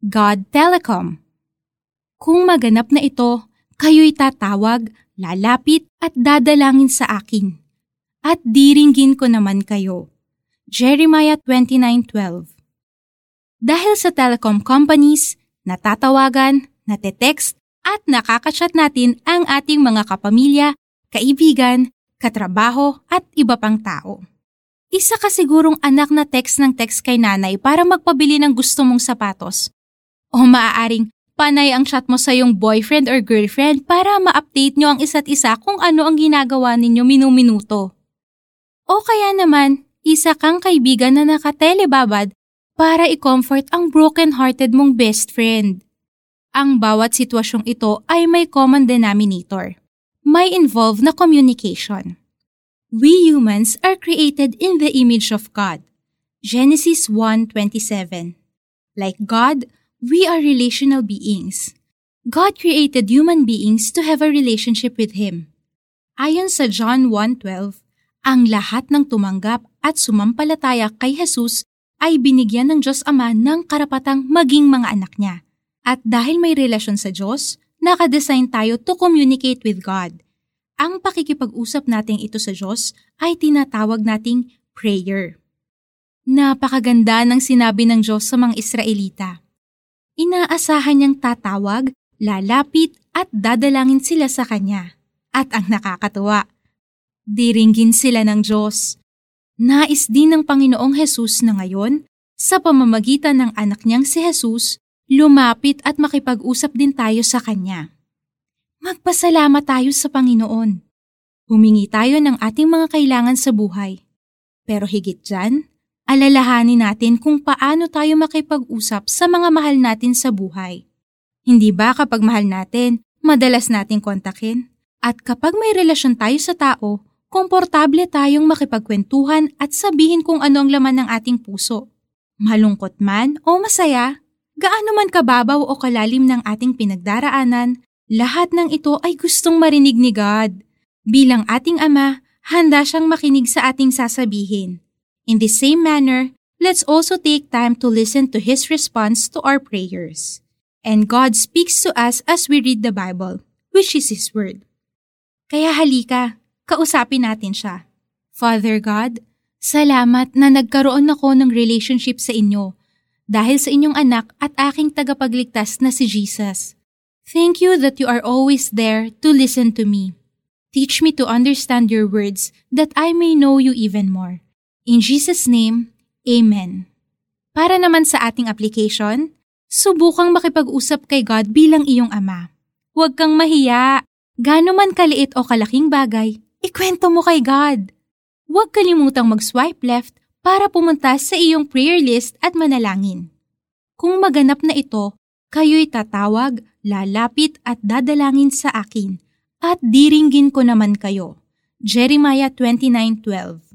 God Telecom. Kung maganap na ito, kayo'y tatawag, lalapit at dadalangin sa akin. At diringgin ko naman kayo. Jeremiah 29.12 Dahil sa telecom companies, natatawagan, natetext, at nakakachat natin ang ating mga kapamilya, kaibigan, katrabaho at iba pang tao. Isa ka sigurong anak na text ng text kay nanay para magpabili ng gusto mong sapatos o maaaring panay ang chat mo sa iyong boyfriend or girlfriend para ma-update nyo ang isa't isa kung ano ang ginagawa ninyo minu-minuto. O kaya naman, isa kang kaibigan na nakatelebabad para i-comfort ang broken-hearted mong best friend. Ang bawat sitwasyong ito ay may common denominator. May involve na communication. We humans are created in the image of God. Genesis 1.27 Like God, We are relational beings. God created human beings to have a relationship with Him. Ayon sa John 1.12, ang lahat ng tumanggap at sumampalataya kay Jesus ay binigyan ng Diyos Ama ng karapatang maging mga anak niya. At dahil may relasyon sa Diyos, nakadesign tayo to communicate with God. Ang pakikipag-usap nating ito sa Diyos ay tinatawag nating prayer. Napakaganda ng sinabi ng Diyos sa mga Israelita inaasahan niyang tatawag, lalapit at dadalangin sila sa kanya. At ang nakakatuwa, diringgin sila ng Diyos. Nais din ng Panginoong Hesus na ngayon, sa pamamagitan ng anak niyang si Jesus, lumapit at makipag-usap din tayo sa Kanya. Magpasalamat tayo sa Panginoon. Humingi tayo ng ating mga kailangan sa buhay. Pero higit dyan, alalahanin natin kung paano tayo makipag-usap sa mga mahal natin sa buhay. Hindi ba kapag mahal natin, madalas nating kontakin? At kapag may relasyon tayo sa tao, komportable tayong makipagkwentuhan at sabihin kung ano ang laman ng ating puso. Malungkot man o masaya, gaano man kababaw o kalalim ng ating pinagdaraanan, lahat ng ito ay gustong marinig ni God. Bilang ating Ama, handa siyang makinig sa ating sasabihin. In the same manner, let's also take time to listen to His response to our prayers. And God speaks to us as we read the Bible, which is His Word. Kaya halika, kausapin natin siya. Father God, salamat na nagkaroon ako ng relationship sa inyo dahil sa inyong anak at aking tagapagligtas na si Jesus. Thank you that you are always there to listen to me. Teach me to understand your words that I may know you even more. In Jesus' name, Amen. Para naman sa ating application, subukang makipag-usap kay God bilang iyong ama. Huwag kang mahiya. Gano man kaliit o kalaking bagay, ikwento mo kay God. Huwag kalimutang mag-swipe left para pumunta sa iyong prayer list at manalangin. Kung maganap na ito, kayo'y tatawag, lalapit at dadalangin sa akin, at diringgin ko naman kayo. Jeremiah 29.12